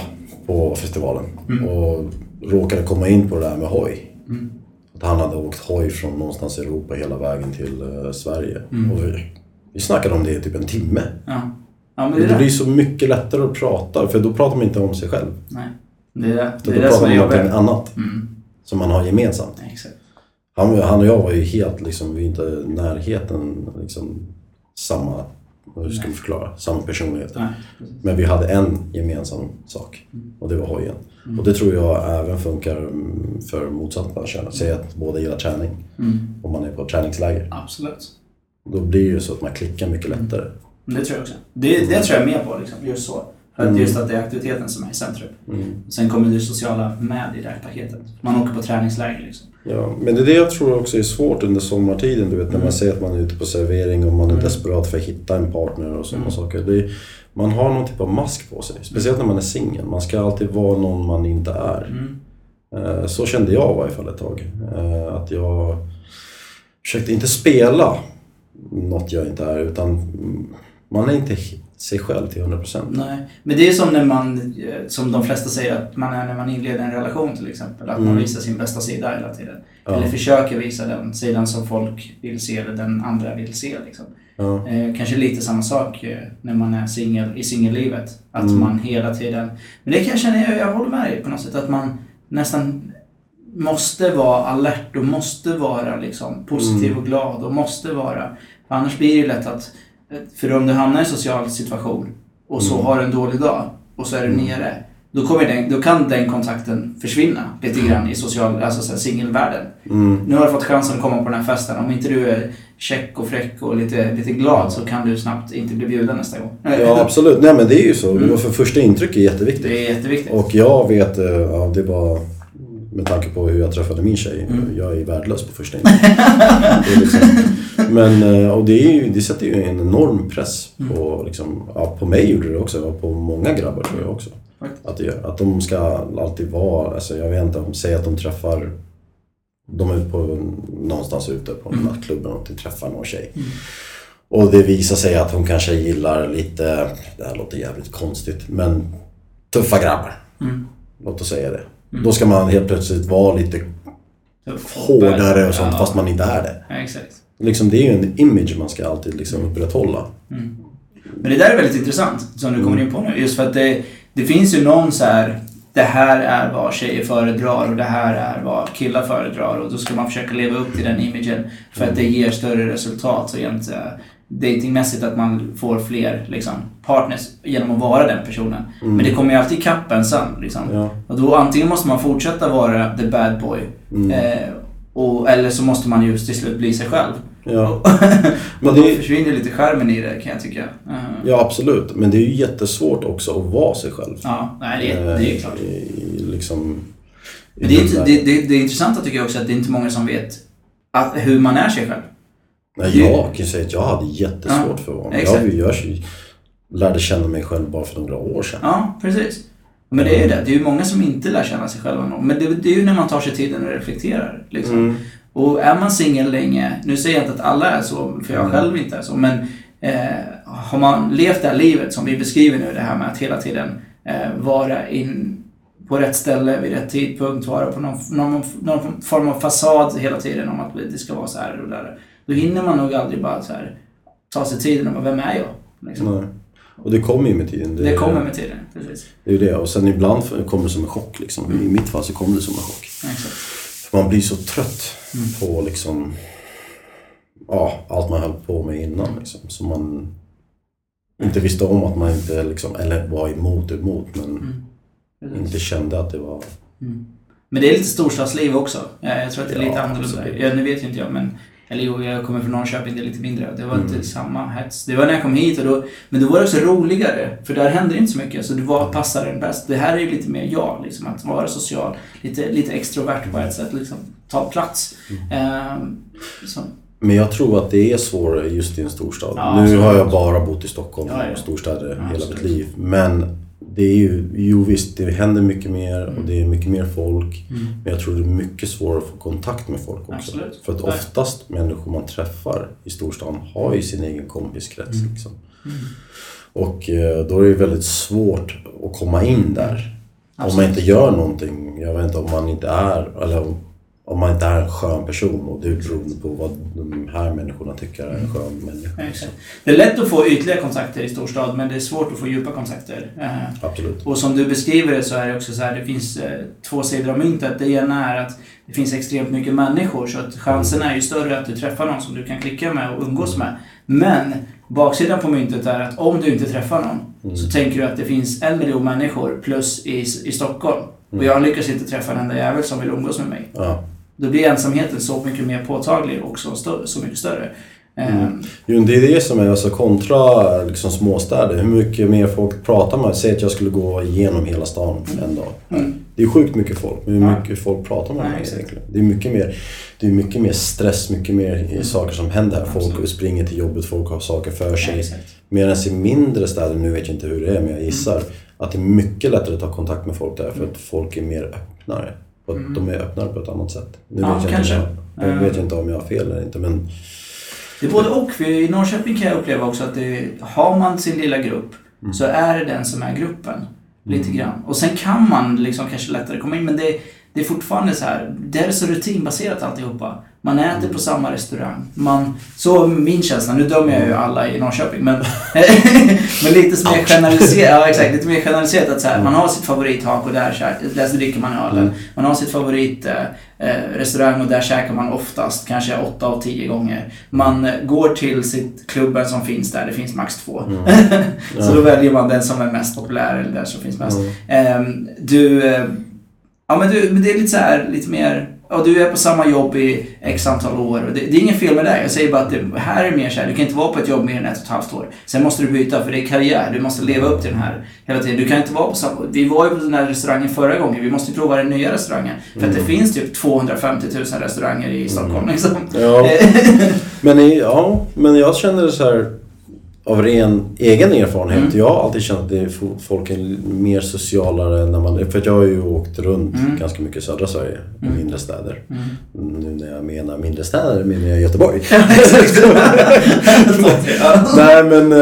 på festivalen. Mm. Och råkade komma in på det där med hoj. Mm. Att han hade åkt hoj från någonstans i Europa hela vägen till eh, Sverige. Mm. Och vi, vi snackade om det i typ en timme. Ja. Ja, men det det blir så mycket lättare att prata, för då pratar man inte om sig själv. Nej. Det är det, Då det, är det pratar man om någonting annat Mm. som man har gemensamt. Exakt. Han, han och jag var ju helt liksom, vi är inte i närheten liksom samma, hur ska man förklara, samma personligheter. Nej. Men vi hade en gemensam sak Mm. och det var hojen. Och det tror jag även funkar mm, för motsatta kön. Säg att båda gillar träning Mm. om man är på träningsläger. Absolut. Då blir det ju så att man klickar mycket lättare. Det tror jag också. Det, det tror jag mer på, liksom, just så. Att Mm. just att det är aktiviteten som är i centrum. Mm. Sen kommer det sociala med i det här paketet. Man åker på träningsläger liksom. Ja, men det är det jag tror också är svårt under sommartiden. Du vet när Mm. man säger att man är ute på servering och man är Mm. desperat för att hitta en partner och sådana Mm. saker. Är, man har någon typ av mask på sig. Speciellt när man är singel. Man ska alltid vara någon man inte är. Mm. Eh, Så kände jag i varje fall ett tag. Eh, Att jag försökte inte spela något jag inte är utan mm, man är inte sig själv till 100%. Nej, men det är som när man, eh, som de flesta säger att man är när man inleder en relation till exempel. Att man Mm. visar sin bästa sida hela tiden. Ja. Eller försöker visa den sidan som folk vill se eller den andra vill se. Liksom. Ja. Eh, kanske lite samma sak eh, när man är singel i singellivet. Att Mm. man hela tiden... Men det kan jag känna, jag, jag håller med dig på något sätt, att man nästan måste vara alert och måste vara liksom positiv Mm. och glad och måste vara... För annars blir det ju lätt att... För om du hamnar i en social situation och så Mm. har du en dålig dag och så är du nere. Då, kommer den, då kan den kontakten försvinna lite grann i social, alltså singelvärlden. Mm. Nu har du fått chansen att komma på den här festen. Om inte du är check och fräck och lite, lite glad så kan du snabbt inte bli bjuden nästa gång. ja, absolut. Nej men det är ju så. Mm. För första intryck är jätteviktigt. Det är jätteviktigt. Och jag vet, eh, ja, det var med tanke på hur jag träffade min tjej. Mm. Jag är värdelös på första intryck. Liksom, men, eh, och det, är ju, det sätter ju en enorm press på, liksom, ja, på mig gjorde det också, och på många grabbar tror jag också. Att, det att de ska alltid vara, alltså jag vet inte, om säg att de träffar de är på, någonstans ute på en Mm. nattklubb och de träffar någon tjej. Mm. Och det visar sig att hon kanske gillar lite, det här låter jävligt konstigt, men tuffa grabbar. Mm. Låt oss säga det. Mm. Då ska man helt plötsligt vara lite hårdare och sånt Ja. fast man inte är det. Ja, exakt. Liksom, det är ju en image man ska alltid liksom upprätthålla. Mm. Men det där är väldigt intressant, som du kommer in på nu. Just för att det, det finns ju någon så här... Det här är vad tjejer föredrar och det här är vad killar föredrar. Och då ska man försöka leva upp till den imagen för att det ger större resultat. Så rent uh, datingmässigt att man får fler liksom, partners genom att vara den personen. Men det kommer ju alltid ikapp en sen. Liksom. Ja. Och då antingen måste man fortsätta vara the bad boy. Mm. Eh, och, eller så måste man just till slut bli sig själv. Ja. Men Men då det, försvinner lite skärmen i det kan jag tycka. Eh, ja, absolut. Men det är ju jättesvårt också att vara sig själv. Ja, nej, det, är- det är klart. Eh, I, liksom, Men det, är där- det, det, det är intressanta tycker jag också att det är inte många som vet att, hur man är sig själv. Nej, jag kan ju säga att jag hade jättesvårt Ja, för att vara exakt. jag, jag lärde känna mig själv bara för några år sedan. Ja, precis. Men det är ju det. Det är ju många som inte lär känna sig själva. nog. Men det, det är ju när man tar sig tiden och reflekterar. Liksom. Mm. Och är man singel länge, nu säger jag inte att alla är så, för jag Mm. själv inte är så, men eh, har man levt det här livet som vi beskriver nu, det här med att hela tiden eh, vara in på rätt ställe vid rätt tidpunkt, vara på någon, någon, någon form av fasad hela tiden om att det ska vara så här och där. Då hinner man nog aldrig bara så här, ta sig tiden och bara, vem är jag? Liksom. Nej. Och det kommer ju med tiden. Det kommer med tiden, precis. Det är ju det. Och sen ibland kommer det som en chock. Liksom. I mitt fall så kommer det som en chock. Exakt. För man blir så trött Mm. på liksom, ja, allt man höll på med innan. Liksom. Så man inte visste om att man inte, liksom, eller var emot emot, men Mm. Inte kände att det var... Mm. Men det är lite storstadsliv också. Jag, tror att det är lite Ja, annorlunda. Ja, nu vet ju inte jag, men... Eller jo, jag kommer från Norrköping, det är lite mindre. Det var Mm. inte samma hets. Det var när jag kom hit och då... Men då var det också roligare, för där hände inte så mycket. Så du var, passade den bäst. Det här är ju lite mer jag, liksom. Att vara social. Lite, lite extrovert på ett sätt, liksom. Ta plats. Mm. Ehm. Men jag tror att det är svårare just i en storstad. Ja, nu absolut. har jag bara bott i Stockholm Ja, ja. och storstäder Ja, hela mitt liv. Men det är ju, jo visst, det händer mycket mer och det är mycket mer folk. Mm. Men jag tror det är mycket svårare att få kontakt med folk också. Absolut. För att Ja. oftast människor man träffar i storstan har ju sin egen kompiskrets. Mm. Liksom. Och eh, då är det väldigt svårt att komma in där. Om man Absolut. inte gör någonting. Jag vet inte om man inte är, eller om, om man inte är en skön person och det är beroende på vad de här människorna tycker är en skön människa. Exakt. Det är lätt att få ytliga kontakter i storstad, men det är svårt att få djupa kontakter. Eh, Absolut. Och som du beskriver det så är det också så här, det finns eh, två sidor av myntet. Det ena är att det finns extremt mycket människor så att chansen är ju större att du träffar någon som du kan klicka med och umgås med. Men baksidan på myntet är att om du inte träffar någon så tänker du att det finns en miljon människor plus i, i Stockholm. Och jag lyckas inte träffa en enda jävel som vill umgås med mig. Ja. Då blir ensamheten så mycket mer påtaglig och så, stö- så mycket större. Ehm, Jo, det är det som är alltså kontra liksom, småstäder. Hur mycket mer folk pratar man? Säg att jag skulle gå igenom hela stan en dag. Mm. Det är sjukt mycket folk, men hur Ja. mycket folk pratar man med egentligen? Det är mycket mer, det är mycket mer stress, mycket mer eh, saker som händer här. Folk Mm. Absolut. springer till jobbet, folk har saker för ja, sig. exakt. Medan i mindre städer, nu vet jag inte hur det är men jag gissar, att det är mycket lättare att ta kontakt med folk där för att folk är mer öppnare. Och att de är öppnare på ett annat sätt. Nu Ja, vet jag kanske. Jag, jag Eh. vet jag inte om jag har fel eller inte men Det är både och. I Norrköping kan jag uppleva också att det, har man sin lilla grupp så är det den som är gruppen. Lite grann. Och sen kan man liksom kanske lättare komma in men det, det är fortfarande så här. Det är så rutinbaserat alltihopa. Man äter på samma restaurang. Man, så min känsla. Nu dömer jag ju alla i Norrköping men, men lite mer generaliserat. Ja, exakt. Lite mer generaliserat att så här, man har sitt favorithak och där, där dricker man ölen. Man har sitt favorit eh, eh, och där käkar man oftast kanske åtta av tio gånger. Man eh, går till sitt klubben som finns där, det finns max två. så då väljer man den som är mest populär eller den som finns mest. Ehm, du, eh, ja men du, men det är lite så här, lite mer, ja du är på samma jobb i x antal år och det, det är inget fel med det. Jag säger bara att det här är mer så här, du kan inte vara på ett jobb mer än ett och ett halvt år. Sen måste du byta för det är karriär, du måste leva upp till den här hela tiden. Du kan inte vara på samma, vi var ju på den här restaurangen förra gången, vi måste prova den nya restaurangen. För att det finns typ 250 000 restauranger i Stockholm liksom. Ja, men, ja, men jag känner det så här av ren egen erfarenhet. Mm. Jag har alltid känt att folk är mer socialare när man... För jag har ju åkt runt Mm. ganska mycket i södra Sverige, Mm. mindre städer. Mm. Nu när jag menar mindre städer menar jag Göteborg. Nej men, eh,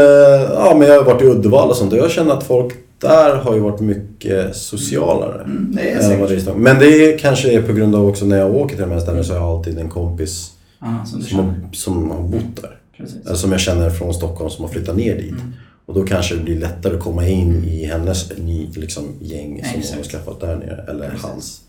ja, men jag har varit i Uddevalla och sånt och jag känner att folk där har ju varit mycket socialare. Mm, det är säkert. Men det är kanske är på grund av också när jag åker till de här ställena så har jag alltid en kompis Ja, som som har, som har bott där. Precis. Eller som jag känner från Stockholm som har flyttat ner dit. Mm. Och då kanske det blir lättare att komma in i hennes liksom, gäng som hon har Exakt. skaffat där nere. Eller Precis. hans.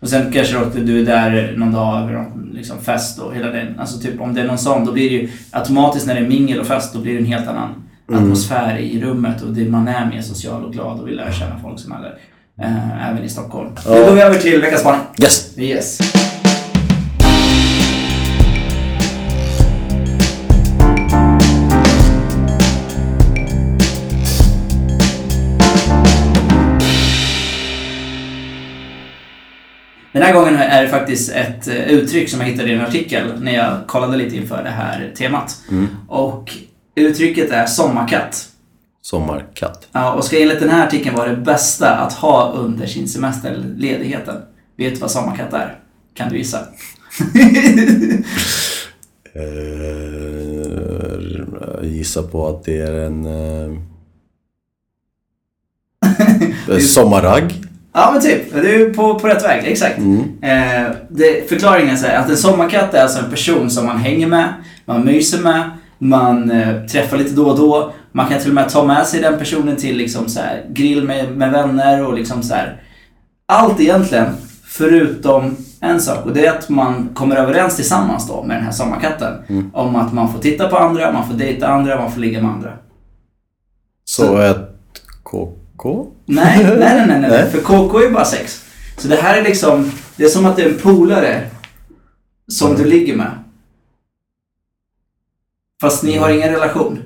Och sen kanske också du är där någon dag över liksom fest och hela den. Alltså typ om det är någon sån, då blir det ju automatiskt när det är mingel och fest, då blir det en helt annan Mm. atmosfär i rummet och det, man är mer social och glad och vill lära känna folk som är där. Eh, även i Stockholm. Ja. Nu går vi över till veckans spaning. Yes! Yes. Den här gången är det faktiskt ett eh, uttryck som jag hittade i en artikel när jag kollade lite inför det här temat. Mm. Och uttrycket är sommarkatt. Sommarkatt. Ja, och ska enligt den här artikeln vara det bästa att ha under sin semesterledigheten. Vet du vad sommarkatt är? Kan du gissa? Jag gissar på att det är en... Eh, sommarragg. Ja men typ, du är på, på rätt väg, exakt. Mm. Eh, det, förklaringen är att en sommarkatt är alltså en person som man hänger med, man myser med, man eh, träffar lite då och då. Man kan till och med ta med sig den personen till liksom så här, grill med, med vänner och liksom så här. Allt egentligen, förutom en sak och det är att man kommer överens tillsammans då med den här sommarkatten. Mm. Om att man får titta på andra, man får dejta andra, man får ligga med andra. Så ett KK? Nej, nej, nej, nej, nej. Nej. För KK är bara sex. Så det här är liksom, det är som att det är en polare som Mm. du ligger med. Fast ni har ingen relation.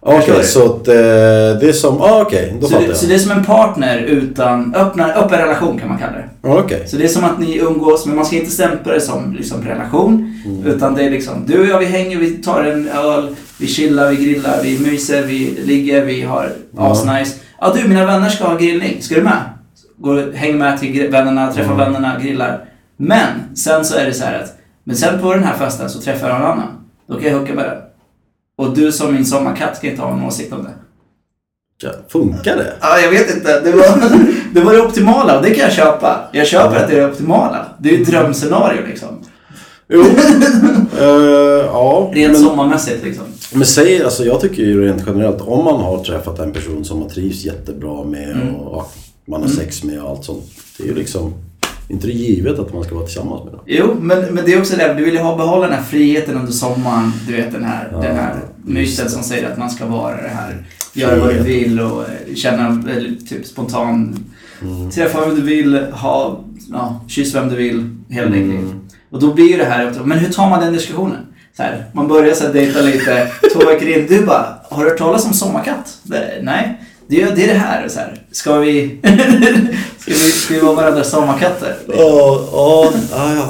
Okej, du? så att eh, det är som... Ah, okej, då Så fattar det, så jag. det är som en partner utan, öppna, öppen relation kan man kalla det. Ah, Okej. Så det är som att ni umgås, men man ska inte stämpla det som liksom, relation. Mm. Utan det är liksom, du och jag vi hänger, vi tar en öl, vi chillar, vi grillar, vi myser, vi ligger, vi har asnice. Ja du, mina vänner ska ha grillning, ska du med? Gå, häng med till vännerna, träffa Mm. vännerna, grillar. Men sen så är det så här att, men sen på den här festen så träffar jag någon annan. Då kan jag hooka med den. Och du som min sommarkatt ska inte ha någon åsikt om det. Ja, funkar det? Ja, jag vet inte. Det var, det var det optimala och det kan jag köpa. Jag köper att det är det optimala. Det är ju ett drömscenario liksom. Jo. Eh, ja. Rent men, sommarmässigt liksom. men säg, alltså jag tycker ju rent generellt om man har träffat en person som man trivs jättebra med Mm. och ja, man har sex med och allt sånt. Det är ju liksom inte det givet att man ska vara tillsammans med dem. Jo, men, men det är också det. Du vill ju ha behålla den här friheten under sommaren. Du vet den här, Ja, den här myten som säger att man ska vara det här. Göra vad du vill och eh, känna typ spontan. Mm. Träffa vem du vill, ha, ja, kyss vem du vill. Hela Mm. Och då blir ju det här, men hur tar man den diskussionen? Så här, man börjar så här dejta lite, veckor in, du bara, har du hört talas om sommarkatt? Nej, det är, det är det här. Så här. Ska vi, ska vi, ska vi vara varandras sommarkatter? Ja, ja, ja, ja.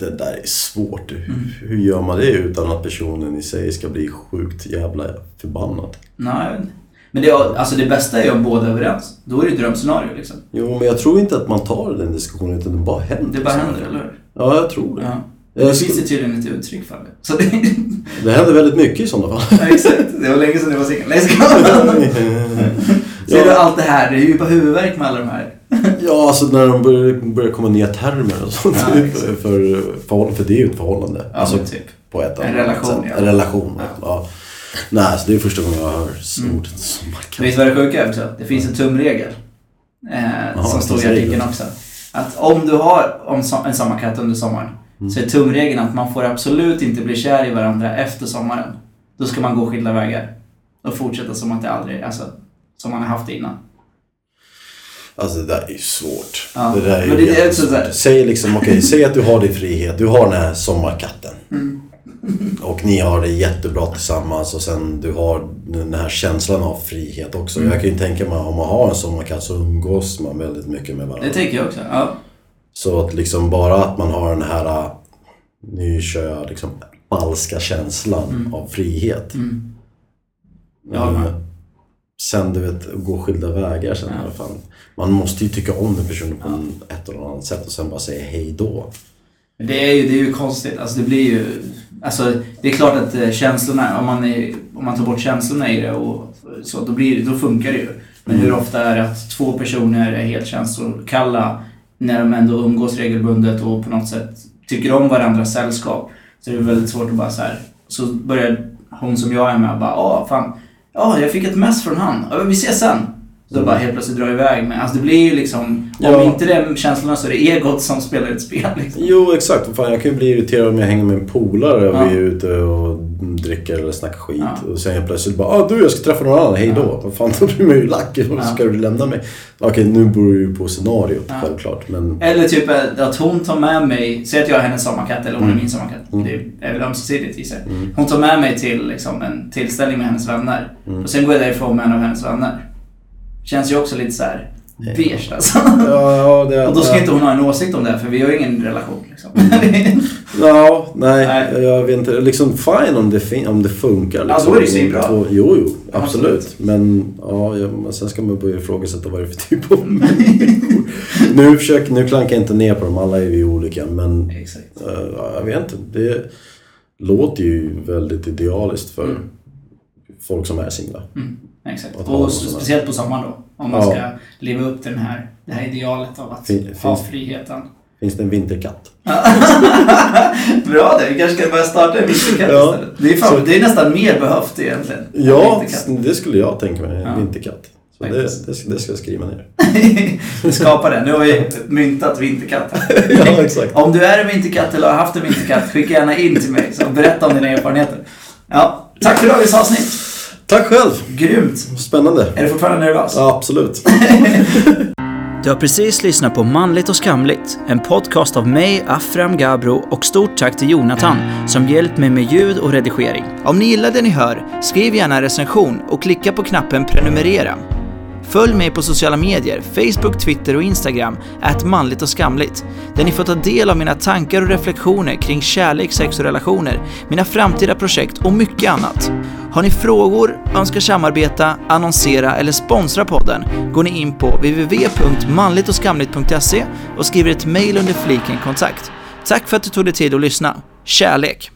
Det där är svårt. Hur, Mm. hur gör man det utan att personen i sig ska bli sjukt jävla förbannad? Nej. Men det, alltså det bästa är ju om båda är överens. Då är det ju drömscenario liksom. Jo, men jag tror inte att man tar den diskussionen utan det bara händer. Det bara händer, eller hur? Ja, jag tror det. Ja. Jag Det finns det tydligen ett uttryck för det. Så det, Det händer väldigt mycket i sådana fall. ja, exakt. Det var länge sedan du var singel. Nej, ska Ser du allt det här? Det är ju bara huvudvärk med alla de här. Ja, alltså när de börjar, börjar komma nya termer och sånt. Ja, för, för, för det är ju ett förhållande. Ja, alltså, men typ. på ett En relation, sätt. ja. En relation, ja. Ja. Nej, så det är första gången jag hör Mm. ordet sommarkatt. Vet du vad det sjuka är också? Det finns en tumregel. Eh, Jaha, som det står i artikeln också. Att om du har en sommarkatt under sommaren Mm. så är tumregeln att man får absolut inte bli kär i varandra efter sommaren. Då ska man gå skilda vägar. Och fortsätta som att det aldrig, alltså som man har haft det innan. Alltså det där är ju svårt. Ja, Det där är men ju det är här- Säg liksom, okej, säg att du har din frihet. Du har den här sommarkatten. Mm. Och ni har det jättebra tillsammans och sen du har den här känslan av frihet också. Mm. Jag kan ju tänka mig om man har en sommarkatt så umgås man väldigt mycket med varandra. Det tänker jag också. Ja. Så att liksom bara att man har den här, äh, nu kör jag liksom falska känslan Mm. av frihet. Mm. Ja, men- Sen du vet, gå skilda vägar sen i alla fall. Man måste ju tycka om den personen på ett eller annat sätt och sen bara säga hej då. Det är ju, det är ju konstigt. Alltså det blir ju... Alltså det är klart att eh, känslorna, om man, är, om man tar bort känslorna i det och så, då, blir, det- då funkar det ju. Men hur ofta är det att två personer är helt känslokalla när de ändå umgås regelbundet och på något sätt tycker om varandras sällskap. Så det är väldigt svårt att bara så här. Så börjar hon som jag är med bara, ja fan, ja jag fick ett mess från han, vi ses sen. Mm. bara helt plötsligt drar iväg. Men alltså det blir ju liksom, om Ja. inte det är känslorna så är det egot som spelar ett spel liksom. Jo, exakt. Fan, jag kan ju bli irriterad om jag hänger med en polare och Ja. vi är ute och dricker eller snackar skit. Ja. Och sen helt plötsligt bara ah, du jag ska träffa någon annan, hej då. Ja. Fan, då blir man ju lack. Och Ja. Ska du lämna mig? Okej, nu beror det ju på scenariot Ja. självklart. Men Eller typ att hon tar med mig, säg att jag är hennes sommarkatt eller hon är Mm. min sommarkatt. Mm. Det är väl ömsesidigt i sig. Mm. Hon tar med mig till liksom, en tillställning med hennes vänner. Mm. Och sen går jag därifrån med en av hennes vänner. Känns ju också lite så här Ja. beige alltså. ja, ja, det, Och då ska ja. inte hon ha en åsikt om det för vi har ju ingen relation liksom. Ja, nej, Nej. jag vet inte. Liksom fine om det, om det funkar. Ja, Liksom. då är det svinbra. Två- Jo, jo, absolut. Absolut. Men ja, ja, men sen ska man börja ifrågasätta vad det är för typ av människor. nu, försöker, nu klankar jag inte ner på dem, alla är ju olika. Men Exakt. ja, jag vet inte. Det låter ju väldigt idealiskt för Mm. folk som är singlar. Mm, exakt. Och här- speciellt på sommaren då. Om man Ja. ska leva upp till den här Det här idealet av att Fin- ha finns- friheten. Finns det en vinterkatt? Bra det, vi kanske ska börja starta en vinterkatt Ja. istället. Det är, fan, Så- det är nästan mer behövt egentligen. en Ja, vinterkatt. det skulle jag tänka mig. En Ja. vinterkatt. Så det, det, det ska jag skriva ner. Skapa den. Nu har vi myntat vinterkatten. Ja, exakt. Om du är en vinterkatt eller har haft en vinterkatt, skicka gärna in till mig och berätta om dina erfarenheter. Ja, tack för dagens avsnitt. Tack själv! Grymt. Spännande. Är du fortfarande nervös? Ja, absolut. Du har precis lyssnat på Manligt och skamligt, en podcast av mig, Afram Gabro och stort tack till Jonathan som hjälpt mig med ljud och redigering. Om ni gillar det ni hör, skriv gärna en recension och klicka på knappen prenumerera. Följ mig på sociala medier, Facebook, Twitter och Instagram, att manligt och skamligt, där ni får ta del av mina tankar och reflektioner kring kärlek, sex och relationer, mina framtida projekt och mycket annat. Har ni frågor, önskar samarbeta, annonsera eller sponsra podden går ni in på www.manligtochskamligt.se och skriver ett mejl under fliken kontakt. Tack för att du tog dig tid att lyssna. Kärlek!